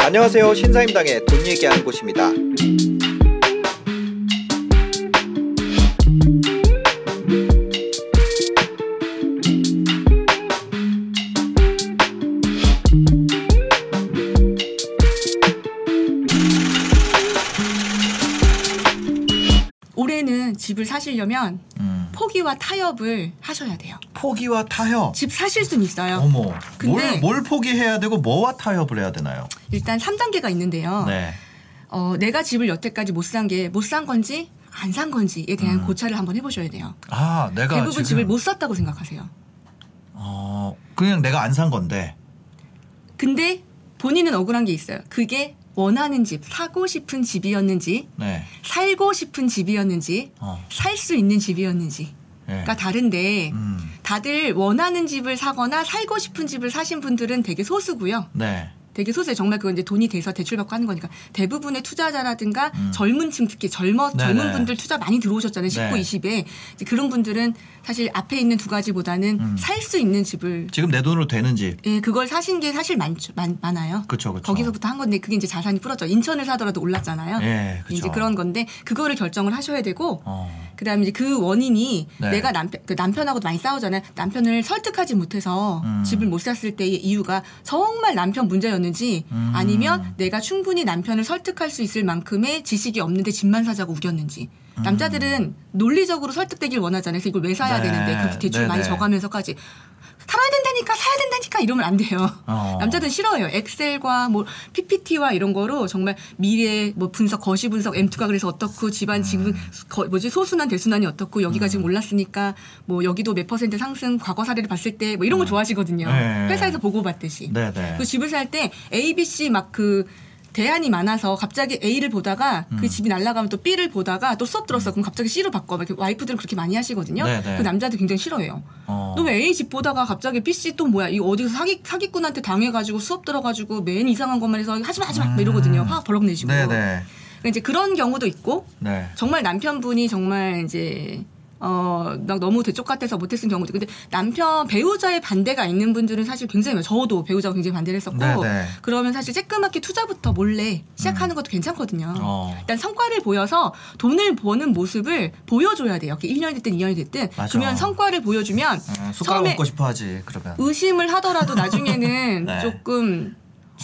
안녕하세요. 신사임당의 돈 얘기하는 곳입니다. 올해는 집을 사시려면 음. 포기와 타협을 하셔야 돼요. 포기와 타협. 집 사실 순 있어요. 어머. 근데- 뭘, 뭘 포기해야 되고 뭐와 타협을 해야 되나요? 일단 3단계가 있는데요. 네. 어, 내가 집을 여태까지 못 산 게 못 산 건지 안 산 건지에 대한 음. 고찰을 한번 해보셔야 돼요. 아, 내가 대부분 지금 집을 못 샀다고 생각하세요. 어, 그냥 내가 안 산 건데. 근데 본인은 억울한 게 있어요. 그게 원하는 집, 사고 싶은 집이었는지, 네. 살고 싶은 집이었는지, 어. 살수 있는 집이었는지가 네. 다른데, 음. 다들 원하는 집을 사거나 살고 싶은 집을 사신 분들은 되게 소수고요. 네. 되게 소수예요. 정말 그건 이제 돈이 돼서 대출받고 하는 거니까 대부분의 투자자라든가 음. 젊은 층 특히 젊어 네네. 젊은 분들 투자 많이 들어오셨잖아요. 19, 네. 20에 이제 그런 분들은 사실 앞에 있는 두 가지보다는 음. 살수 있는 집을 지금 내 돈으로 되는 집. 예, 그걸 사신 게 사실 많, 많, 많아요. 그쵸, 그쵸. 거기서부터 한 건데 그게 이제 자산이 풀었죠. 인천을 사더라도 올랐잖아요. 예, 그쵸. 이제 그런 건데 그거를 결정을 하셔야 되고 어. 그다음에 이제 그 원인이 네. 내가 남편 그 남편하고도 많이 싸우잖아요. 남편을 설득하지 못해서 음. 집을 못 샀을 때의 이유가 정말 남편 문제였는지 음. 아니면 내가 충분히 남편을 설득할 수 있을 만큼의 지식이 없는데 집만 사자고 우겼는지. 남자들은 논리적으로 설득되길 원하잖아요. 그래서 이걸 왜 사야 음. 네. 되는데 그렇게 대출 네네. 많이 져가면서까지 살아야 된다니까 사야 된다니까 이러면 안 돼요. 어. 남자들은 싫어해요. 엑셀과 뭐 PPT와 이런 거로 정말 미래 뭐 분석 거시 분석 M2가 그래서 어떻고 집안 지금 음. 거- 뭐지 소순환 대순환이 어떻고 여기가 지금 올랐으니까 뭐 여기도 몇 퍼센트 상승 과거 사례를 봤을 때 뭐 이런 거 좋아하시거든요. 음. 네. 회사에서 보고 받듯이. 네 네. 그 집을 살 때 A, B, C 막 그 대안이 많아서 갑자기 A를 보다가 음. 그 집이 날아가면 또 B를 보다가 또 수업 들었어. 그럼 갑자기 C로 바꿔. 막 이렇게 와이프들은 그렇게 많이 하시거든요. 네네. 그 남자들 굉장히 싫어해요. 어. 너왜 A 집 보다가 갑자기 B 씨 또 뭐야? 이거 어디서 사기 사기꾼한테 당해가지고 수업 들어가지고 맨 이상한 것만 해서 하지마 하지마 막 이러거든요. 화 버럭 내시고. 네네. 그러니까 이제 그런 경우도 있고 네. 정말 남편분이 정말 이제 어, 나 너무 대쪽 같아서 못했은 경우도. 근데 남편 배우자의 반대가 있는 분들은 사실 굉장히. 저도 배우자가 굉장히 반대를 했었고. 네네. 그러면 사실 쬐끄맣게 투자부터 몰래 시작하는 것도 괜찮거든요. 어. 일단 성과를 보여서 돈을 버는 모습을 보여줘야 돼요. 1년이 됐든 2년이 됐든. 맞아. 그러면 성과를 보여주면 어, 숟가락 처음에 먹고 싶어 하지, 그러면. 의심을 하더라도 나중에는 네. 조금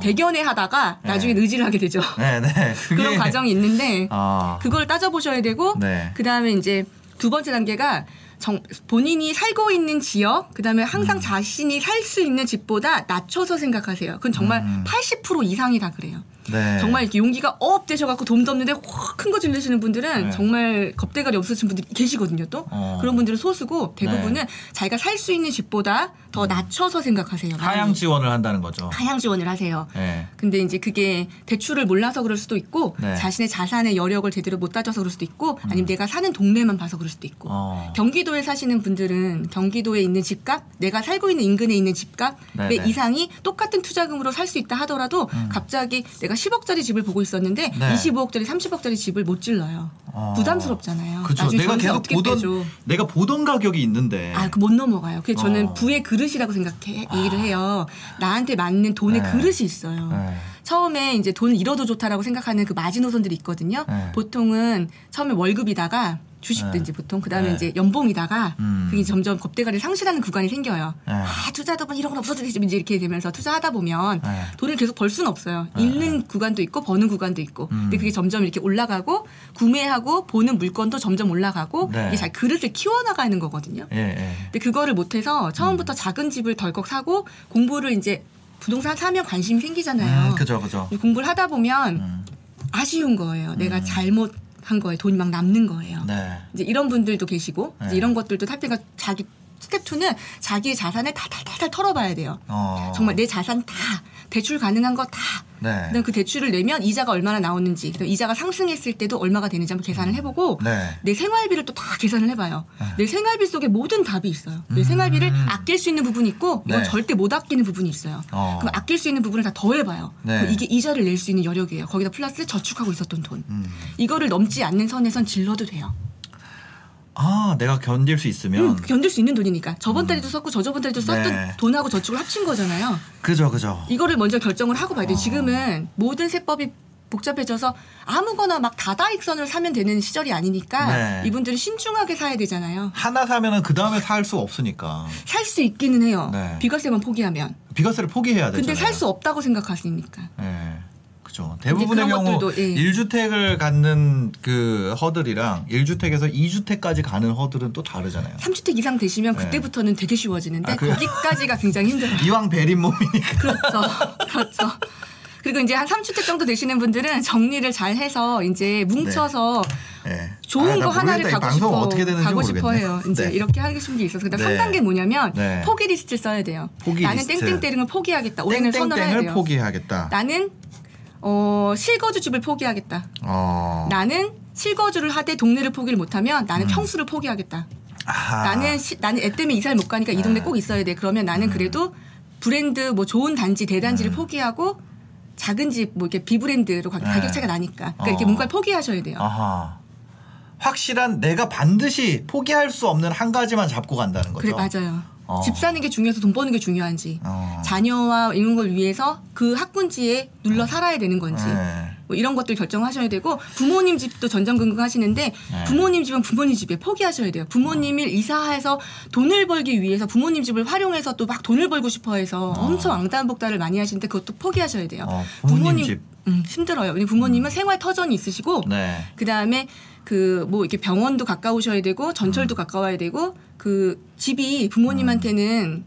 대견해 하다가 네. 나중에 의지를 하게 되죠. 네 네. 그게. 그런 과정이 있는데 아. 그걸 따져보셔야 되고 네. 그 다음에 이제 두 번째 단계가 정, 본인이 살고 있는 지역, 그 다음에 음. 항상 자신이 살 수 있는 집보다 낮춰서 생각하세요. 그건 정말 음. 80% 이상이 다 그래요. 네. 정말 이렇게 용기가 up 되셔갖고 돈도 없는데 확 큰 거 질르시는 분들은 네. 정말 겁대가리 없으신 분들이 계시거든요 또. 어. 그런 분들은 소수고 대부분은 네. 자기가 살 수 있는 집보다 더 낮춰서 생각하세요. 하향 지원을 한다는 거죠. 하향 지원을 하세요. 네. 근데 이제 그게 대출을 몰라서 그럴 수도 있고 네. 자신의 자산의 여력을 제대로 못 따져서 그럴 수도 있고 아니면 내가 사는 동네만 봐서 그럴 수도 있고 어. 경기도에 사시는 분들은 경기도에 있는 집값 내가 살고 있는 인근에 있는 집값의 네, 네. 이상이 똑같은 투자금으로 살 수 있다 하더라도 갑자기 내가 10억짜리 집을 보고 있었는데 네. 25억짜리 30억짜리 집을 못 질러요 어. 부담스럽잖아요. 나중에 내가 계속 보던 빼줘. 내가 보던 가격이 있는데. 아, 그못 넘어가요. 그래서 저는 어. 부의 그릇이라고 생각해 얘기를 해요. 나한테 맞는 돈의 네. 그릇이 있어요. 네. 처음에 이제 돈을 잃어도 좋다라고 생각하는 그 마지노선들이 있거든요. 네. 보통은 처음에 월급이다가 주식든지 보통 그다음에 네. 이제 연봉이다가 음. 그게 점점 겁대가리를 상실하는 구간이 생겨요. 네. 아 투자도 뭐 이런 건 없어도 되지 이제 이렇게 되면서 투자하다 보면 네. 돈을 계속 벌 수는 없어요. 네. 잃는 구간도 있고 버는 구간도 있고. 음. 근데 그게 점점 이렇게 올라가고 구매하고 보는 물건도 점점 올라가고 네. 이게 잘 그릇을 키워나가는 거거든요. 예, 예. 근데 그거를 못해서 처음부터 작은 집을 덜컥 사고 공부를 이제 부동산 사면 관심이 생기잖아요. 음, 그죠, 그죠. 공부를 하다 보면 음. 아쉬운 거예요. 내가 잘못 한 거에 돈이 막 남는 거예요. 네. 이제 이런 분들도 계시고 이제 네. 이런 것들도 탈때가 자기 스텝 2는 자기의 자산을 다달달달 털어봐야 돼요. 어. 정말 내 자산 다 대출 가능한 거 다. 네. 그다음 그 대출을 내면 이자가 얼마나 나오는지, 그다음 이자가 상승했을 때도 얼마가 되는지 한번 계산을 해보고 네. 내 생활비를 또 다 계산을 해봐요. 네. 내 생활비 속에 모든 답이 있어요. 내 음. 생활비를 아낄 수 있는 부분이 있고 이건 네. 절대 못 아끼는 부분이 있어요. 어. 그럼 아낄 수 있는 부분을 다 더해봐요. 네. 이게 이자를 낼 수 있는 여력이에요. 거기다 플러스 저축하고 있었던 돈. 음. 이거를 넘지 않는 선에선 질러도 돼요. 아 내가 견딜 수 있으면 음, 견딜 수 있는 돈이니까 저번 달에도 썼고 저저번 달에도 썼던 네. 돈하고 저축을 합친 거잖아요. 그죠 그죠. 이거를 먼저 결정을 하고 봐야 돼. 어. 지금은 모든 세법이 복잡해져서 아무거나 막 다다익선을 사면 되는 시절이 아니니까 네. 이분들은 신중하게 사야 되잖아요. 하나 사면은 그 다음에 살 수 없으니까 살 수 있기는 해요. 네. 비과세만 포기하면. 비과세를 포기해야 되잖아요. 근데 살 수 없다고 생각하시니까. 예. 그죠. 대부분의 그런 경우 것들도, 예. 1주택을 갖는 그 허들이랑 1주택에서 2주택까지 가는 허들은 또 다르잖아요. 3주택 이상 되시면 네. 그때부터는 되게 쉬워지는데 아, 그래요? 거기까지가 굉장히 힘들어요. 이왕 베린 몸이니까. 그렇죠. 그렇죠. 그리고 이제 한 3주택 정도 되시는 분들은 정리를 잘 해서 이제 뭉쳐서 예. 좋은 아, 나거 하나를 가고 싶어 어떻게 되는지 가고. 싶어 해요. 이제 네. 이렇게 하시는 게 있어서 그다음 네. 3단계 뭐냐면 네. 포기 리스트를 써야 돼요. 포기 나는 리스트. 땡땡땡을 포기하겠다. 올해는 선언을 해야 땡땡땡을 돼요. 포기하겠다. 나는 어, 실거주 집을 포기하겠다. 어. 나는 실거주를 하되 동네를 포기를 못하면 나는 평수를 포기하겠다. 음. 아하. 나는 시, 나는 애 때문에 이사를 못 가니까 이 동네 꼭 있어야 돼. 그러면 음. 나는 그래도 브랜드 뭐 좋은 단지 대단지를 포기하고 작은 집 뭐 이렇게 비브랜드로 가, 네. 가격 차가 나니까 그러니까 이렇게 어. 뭔가를 포기하셔야 돼요. 아하. 확실한 내가 반드시 포기할 수 없는 한 가지만 잡고 간다는 거죠. 그래 맞아요. 어. 집 사는 게 중요해서 돈 버는 게 중요한지 어. 자녀와 이런 걸 위해서 그 학군지에 눌러 살아야 되는 건지 네. 뭐 이런 것들 결정하셔야 되고 부모님 집도 전전긍긍 하시는데 네. 부모님 집은 부모님 집에 포기하셔야 돼요. 부모님을 이사해서 돈을 벌기 위해서 부모님 집을 활용해서 또 막 돈을 벌고 싶어해서 엄청 앙단복다를 많이 하시는데 그것도 포기하셔야 돼요. 어, 부모님 집. 음, 힘들어요. 우리 부모님은 생활 터전이 있으시고 네. 그 다음에 그 뭐 이렇게 병원도 가까우셔야 되고 음. 전철도 가까워야 되고 그 집이 부모님한테는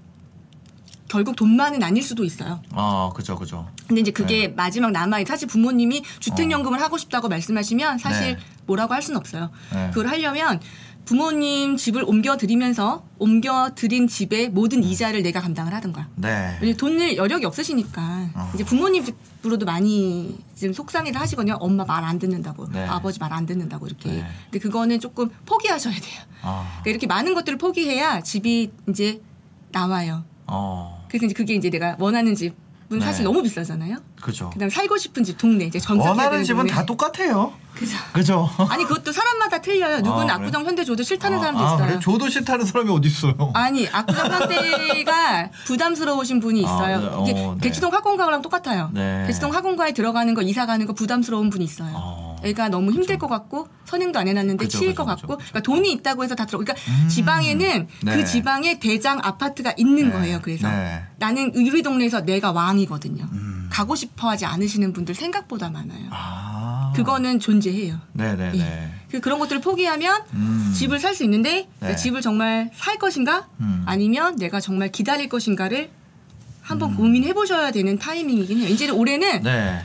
결국 돈만은 아닐 수도 있어요. 어, 그죠, 그죠. 근데 이제 그게 마지막 남아 사실 부모님이 주택연금을 하고 싶다고 말씀하시면 사실 네. 뭐라고 할 수는 없어요. 네. 그걸 하려면 부모님 집을 옮겨 드리면서 옮겨 드린 집의 모든 이자를 내가 감당을 하든가. 네. 왜냐면 돈을 여력이 없으시니까 어. 이제 부모님 집으로도 많이 지금 속상해를 하시거든요. 엄마 말 안 듣는다고, 네. 아버지 말 안 듣는다고 이렇게. 네. 근데 그거는 조금 포기하셔야 돼요. 아. 그러니까 이렇게 많은 것들을 포기해야 집이 이제 나와요. 어. 그래서 이제 그게 이제 내가 원하는 집은 사실 네. 너무 비싸잖아요. 그죠. 그다음 에 살고 싶은 집 동네 이제 정착해야 원하는 집은 동네. 다 똑같아요. 그죠. 그죠. 아니 그것도 사람마다 틀려요. 누구는 아, 압구정 현대 줘도 싫다는 아, 사람도 아, 있어요. 그래? 저도 싫다는 사람이 어디 있어요? 아니 압구정 현대가 부담스러우신 분이 있어요. 아, 네. 어, 이게 네. 대치동 학원가랑 똑같아요. 네. 대치동 학원가에 들어가는 거 이사 가는 거 부담스러운 분이 있어요. 어. 애가 너무 힘들 것 같고 선행도 안 해놨는데 그죠, 치일 그죠, 것 같고. 그러니까 돈이 있다고 해서 다 들어. 그러니까 음. 지방에는 네. 그 지방에 대장 아파트가 있는 네. 거예요. 그래서 네. 나는 우리 동네에서 내가 왕이거든요. 음. 가고 싶어하지 않으시는 분들 생각보다 많아요. 아. 그거는 존재해요. 네네네. 예. 그 그런 것들을 포기하면 음. 집을 살 수 있는데 네. 집을 정말 살 것인가 음. 아니면 내가 정말 기다릴 것인가를 한번 고민해 보셔야 되는 타이밍이긴 해요. 이제는 올해는 네.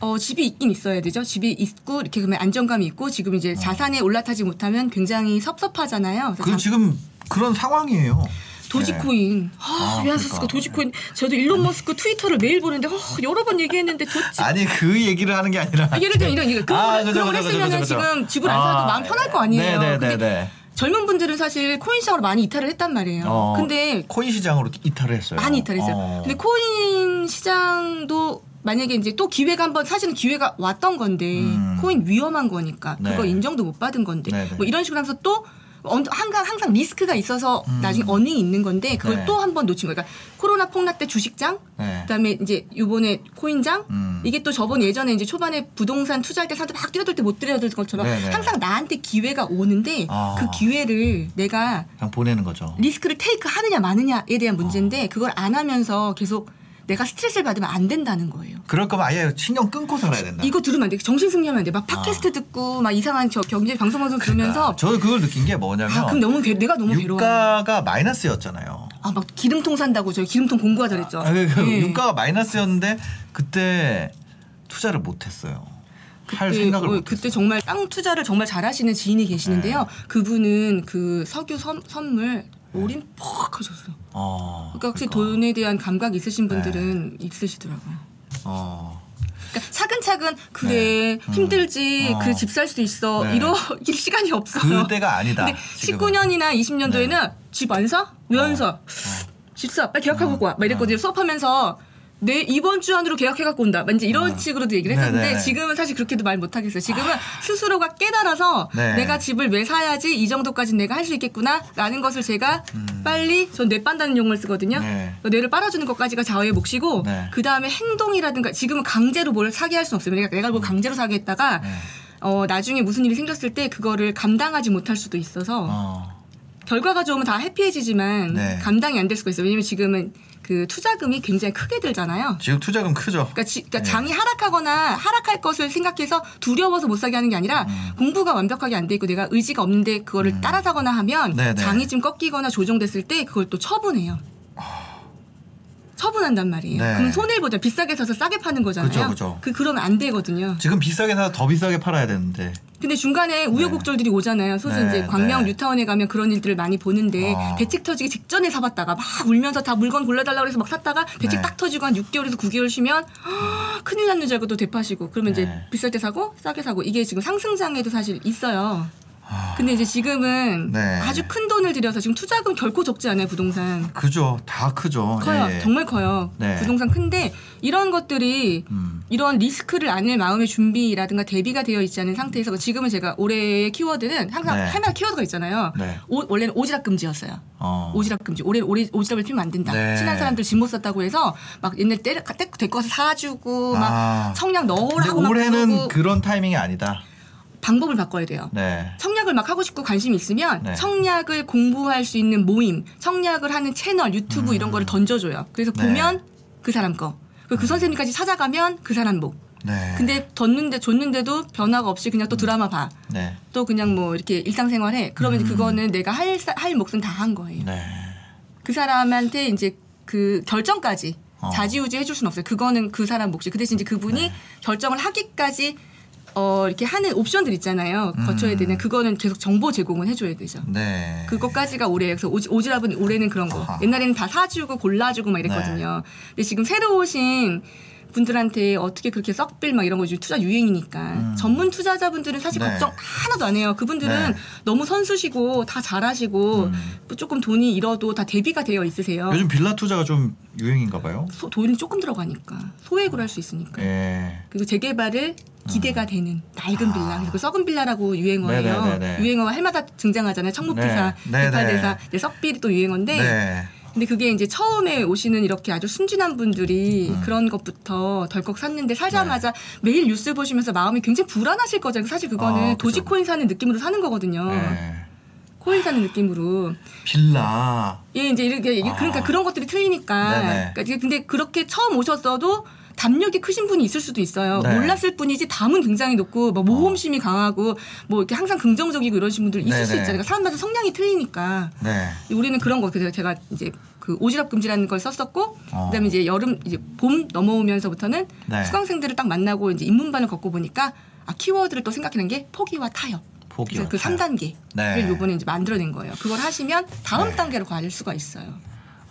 어, 집이 있긴 있어야 되죠. 집이 있고 이렇게 그러면 안정감이 있고 지금 이제 자산에 올라타지 못하면 굉장히 섭섭하잖아요. 그 지금 그런 상황이에요. 도지코인. 아, 아, 왜안 그러니까. 샀을까? 도지코인. 저도 일론 머스크 트위터를 매일 보는데 어, 여러 번 얘기했는데 도지. 아니 그 얘기를 하는 게 아니라. 아, 예를 들면 이런 이거 그런 아, 걸- 그죠. 지금 집을 안 사도 아, 마음 편할 거 아니에요. 네네네네. 근데 젊은 분들은 사실 코인 시장으로 많이 이탈을 했단 말이에요. 어, 근데 코인 시장으로 이탈을 했어요. 많이 이탈했어요. 어. 근데 코인 시장도 만약에 이제 또 기회가 한번 사실은 기회가 왔던 건데 음. 코인 위험한 거니까 네. 그거 인정도 못 받은 건데 네네. 뭐 이런 식으로 하면서 또 언- 항상 항상 리스크가 있어서 나중에 earning이 있는 건데 그걸 음. 네. 또한 번 놓친 거예요. 그러니까 코로나 폭락 때 주식장, 네. 그다음에 이제 요번에 코인장, 음. 이게 또 저번 예전에 이제 초반에 부동산 투자할 때 사람들 막 뛰어들 때 못 뛰어들 것처럼 네네. 항상 나한테 기회가 오는데 아. 그 기회를 내가 그냥 보내는 거죠. 리스크를 테이크 하느냐 마느냐에 대한 문제인데 그걸 안 하면서 계속 내가 스트레스를 받으면 안 된다는 거예요. 그럴 거면 아예 신경 끊고 살아야 된다. 이거 들으면 안 돼. 정신 승리하면 안 돼. 막 팟캐스트 듣고 막 이상한 저 경제 방송 방송 들으면서 저 그걸 느낀 게 뭐냐면 아 그럼 너무 괴- 내가 너무 괴로워. 유가가 마이너스였잖아요. 아 막 기름통 산다고 저 기름통 공부하자 그랬죠. 아, 그, 그 예. 유가가 마이너스였는데 그때 투자를 못 했어요. 할 그때, 생각을 어. 그때 정말 땅 투자를 정말 잘하시는 지인이 계시는데요. 네. 그분은 그 석유 선, 선물 올인 퍽 하셨어. 어, 그러니까 혹시 그러니까. 돈에 대한 감각 있으신 분들은 있으시더라고요. 어, 그러니까 차근차근 그래 네. 음. 힘들지 어. 그집 살 수도 있어 네. 이럴 시간이 없어요. 그때가 아니다. 근데 지금은. 네. 19년이나 20년도에는 집안 사? 왜 안 사? 집 사? 빨리 계약하고 와. 막 이랬거든요. 수업하면서 내 이번 주 안으로 계약해 갖고 온다. 이제 이런 아. 식으로도 얘기를 했었는데 네네. 지금은 사실 그렇게도 말 못 하겠어요. 지금은 스스로가 깨달아서 네. 내가 집을 왜 사야지 이 정도까지 내가 할 수 있겠구나라는 것을 제가 빨리 전 뇌빤다는 용어를 쓰거든요. 음. 네. 뇌를 빨아주는 것까지가 자아의 몫이고 네. 그 다음에 행동이라든가 지금은 강제로 뭘 사게 할수 없어요. 내가 내가 뭘 강제로 사게 했다가 네. 어, 나중에 무슨 일이 생겼을 때 그거를 감당하지 못할 수도 있어서 어. 결과가 좋으면 다 해피해지지만 네. 감당이 안 될 수가 있어요. 왜냐면 지금은 그 투자금이 굉장히 크게 들잖아요. 지금 투자금 크죠. 그러니까, 지- 그러니까 네. 장이 하락하거나 하락할 것을 생각해서 두려워서 못 사게 하는 게 아니라 음. 공부가 완벽하게 안 돼 있고 내가 의지가 없는데 그거를 따라 사거나 하면 네네. 장이 좀 꺾이거나 조정됐을 때 그걸 또 처분해요. 처분한단 말이에요. 네. 그럼 손해를 보자. 비싸게 사서 싸게 파는 거잖아요. 그죠, 그죠. 그 그러면 안 되거든요. 지금 비싸게 사서 더 비싸게 팔아야 되는데. 근데 중간에 우여곡절들이 오잖아요. 소위 네, 이제 광명 네. 뉴타운에 가면 그런 일들을 많이 보는데 어. 대책 터지기 직전에 사봤다가 막 울면서 다 물건 골라달라고 해서 막 샀다가 대책 네. 딱 터지고 한 6개월에서 9개월 쉬면 큰일 났는 줄 알고 또 되파시고 그러면 이제 네. 비쌀 때 사고 싸게 사고 이게 지금 상승장에도 사실 있어요. 근데 이제 지금은 네. 아주 큰 돈을 들여서 지금 투자금 결코 적지 않아요 부동산 그죠. 다 크죠. 커요 예. 정말 커요 네. 부동산 큰데 이런 것들이 음. 이런 리스크를 안을 마음의 준비라든가 대비가 되어 있지 않은 상태에서 지금은 제가 올해의 키워드는 항상 네. 할 만한 키워드가 있잖아요. 네. 오- 원래는 오지랖 금지였어요. 어. 오지랖 금지. 올해 올해 오지랖을 피면 안 된다. 네. 친한 사람들 집 못 샀다고 해서 막 옛날 때려 데리고 서 사주고 아. 막 청약 근데 넣으라고 막 올해는 그러고 그런 타이밍이 아니다. 방법을 바꿔야 돼요. 네. 청약을 막 하고 싶고 관심 이 있으면 네. 청약을 공부할 수 있는 모임, 청약을 하는 채널, 유튜브 이런 거를 던져줘요. 그래서 음. 네. 보면 그 사람 거. 그리고 그 선생님까지 찾아가면 그 사람 목. 네. 근데 뒀는데 줬는데도 변화가 없이 그냥 또 드라마 봐. 네. 또 그냥 뭐 이렇게 일상생활해. 그러면 이제 그거는 내가 할, 사- 할 몫은 다 한 거예요. 음. 네. 그 사람한테 이제 그 결정까지 어. 자지우지 해줄 수는 없어요. 그거는 그 사람 몫이. 그 대신 이제 그분이 네. 결정을 하기까지 어, 이렇게 하는 옵션들 있잖아요. 음. 거쳐야 되는. 그거는 계속 정보 제공은 해줘야 되죠. 네. 그것까지가 올해 그래서 오지, 오지랖은 올해는 그런 거. 아하. 옛날에는 다 사주고 골라주고 막 이랬거든요. 네. 근데 지금 새로 오신 분들한테 어떻게 그렇게 썩빌 막 이런 거 요즘 투자 유행이니까 전문 투자자분들은 사실 음. 네. 걱정 하나도 안 해요. 그분들은 네. 너무 선수시고 다 잘하시고 음. 또 조금 돈이 잃어도 다 대비가 되어 있으세요. 요즘 빌라 투자가 좀 유행인가 봐요. 소- 돈이 조금 들어가니까 소액으로 할 수 있으니까. 예. 그리고 재개발을 기대가 되는 낡은 빌라, 그리고 그 썩은 빌라라고 유행어예요. 아. 네네네네. 유행어가 해마다 등장하잖아요. 청무피사, 네. 네네. 대팔대사, 이제 썩빌이 또 유행어인데 네. 근데 그게 이제 처음에 오시는 이렇게 아주 순진한 분들이 음. 그런 것부터 덜컥 샀는데 살자마자 매일 뉴스 보시면서 마음이 굉장히 불안하실 거잖아요. 사실 그거는 아. 도지코인 사는 느낌으로 사는 거거든요. 네. 코인 사는 느낌으로. 빌라. 예, 이제 이렇게 아. 그러니까 그런 것들이 틀리니까. 그러니까 근데 그렇게 처음 오셨어도 담력이 크신 분이 있을 수도 있어요. 네. 몰랐을 뿐이지 담은 굉장히 높고 뭐 모험심이 강하고 뭐 이렇게 항상 긍정적이고 이러신 분들 있을 수 네네. 있잖아요. 그러니까 사람마다 성향이 틀리니까. 네. 우리는 그런 거 그래서 제가 이제 그 오지랖 금지라는 걸 썼었고 어. 그다음에 이제 여름 이제 봄 넘어오면서부터는 네. 수강생들을 딱 만나고 이제 입문반을 걷고 보니까 아 키워드를 또 생각하는 게 포기와 타협. 포기와 그래서 그 타협. 3단계를 네. 요번에 이제 만들어낸 거예요. 그걸 하시면 다음 네. 단계로 갈 수가 있어요.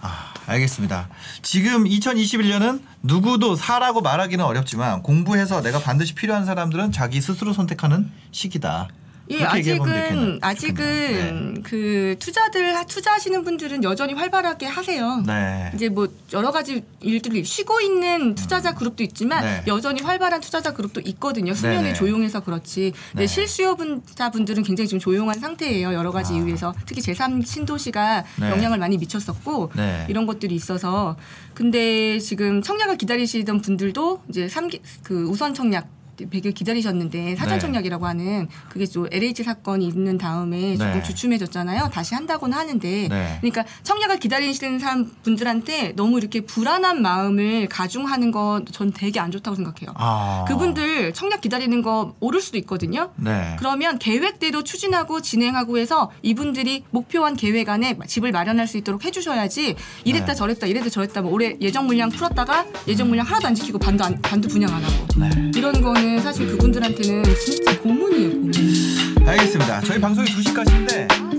아, 알겠습니다. 지금 2021년은 누구도 사라고 말하기는 어렵지만 공부해서 내가 반드시 필요한 사람들은 자기 스스로 선택하는 시기다. 예, 아직은. 아직은 그 투자들 투자하시는 분들은 여전히 활발하게 하세요. 네. 이제 뭐 여러 가지 일들이 쉬고 있는 투자자 그룹도 있지만 네. 여전히 활발한 투자자 그룹도 있거든요. 수면이. 조용해서 그렇지. 네. 실수요자분들은 굉장히 지금 조용한 상태예요. 여러 가지 아. 이유에서 특히 제3 신도시가 네. 영향을 많이 미쳤었고 네. 이런 것들이 있어서 근데 지금 청약을 기다리시던 분들도 이제 3기 그 우선 청약 100일 기다리셨는데 사전 네. 청약이라고 하는 그게 좀 LH 사건이 있는 다음에 조금 네. 주춤해졌잖아요. 다시 한다고는 하는데 네. 그러니까 청약을 기다리시는 사람 분들한테 너무 이렇게 불안한 마음을 가중하는 건전 되게 안 좋다고 생각해요. 아. 그분들 청약 기다리는 거 모를 수도 있거든요. 네. 그러면 계획대로 추진하고 진행하고 해서 이분들이 목표한 계획 안에 집을 마련할 수 있도록 해주셔야지 이랬다 네. 저랬다 이랬다 저랬다 뭐 올해 예정 물량 풀었다가 예정 물량 하나도 안 지키고 반도 안, 반도 분양 안 하고 네. 이런 거는 저는 사실 그분들한테는 진짜 고문이에요, 고문. 알겠습니다. 저희 방송이 2시까지인데. 아,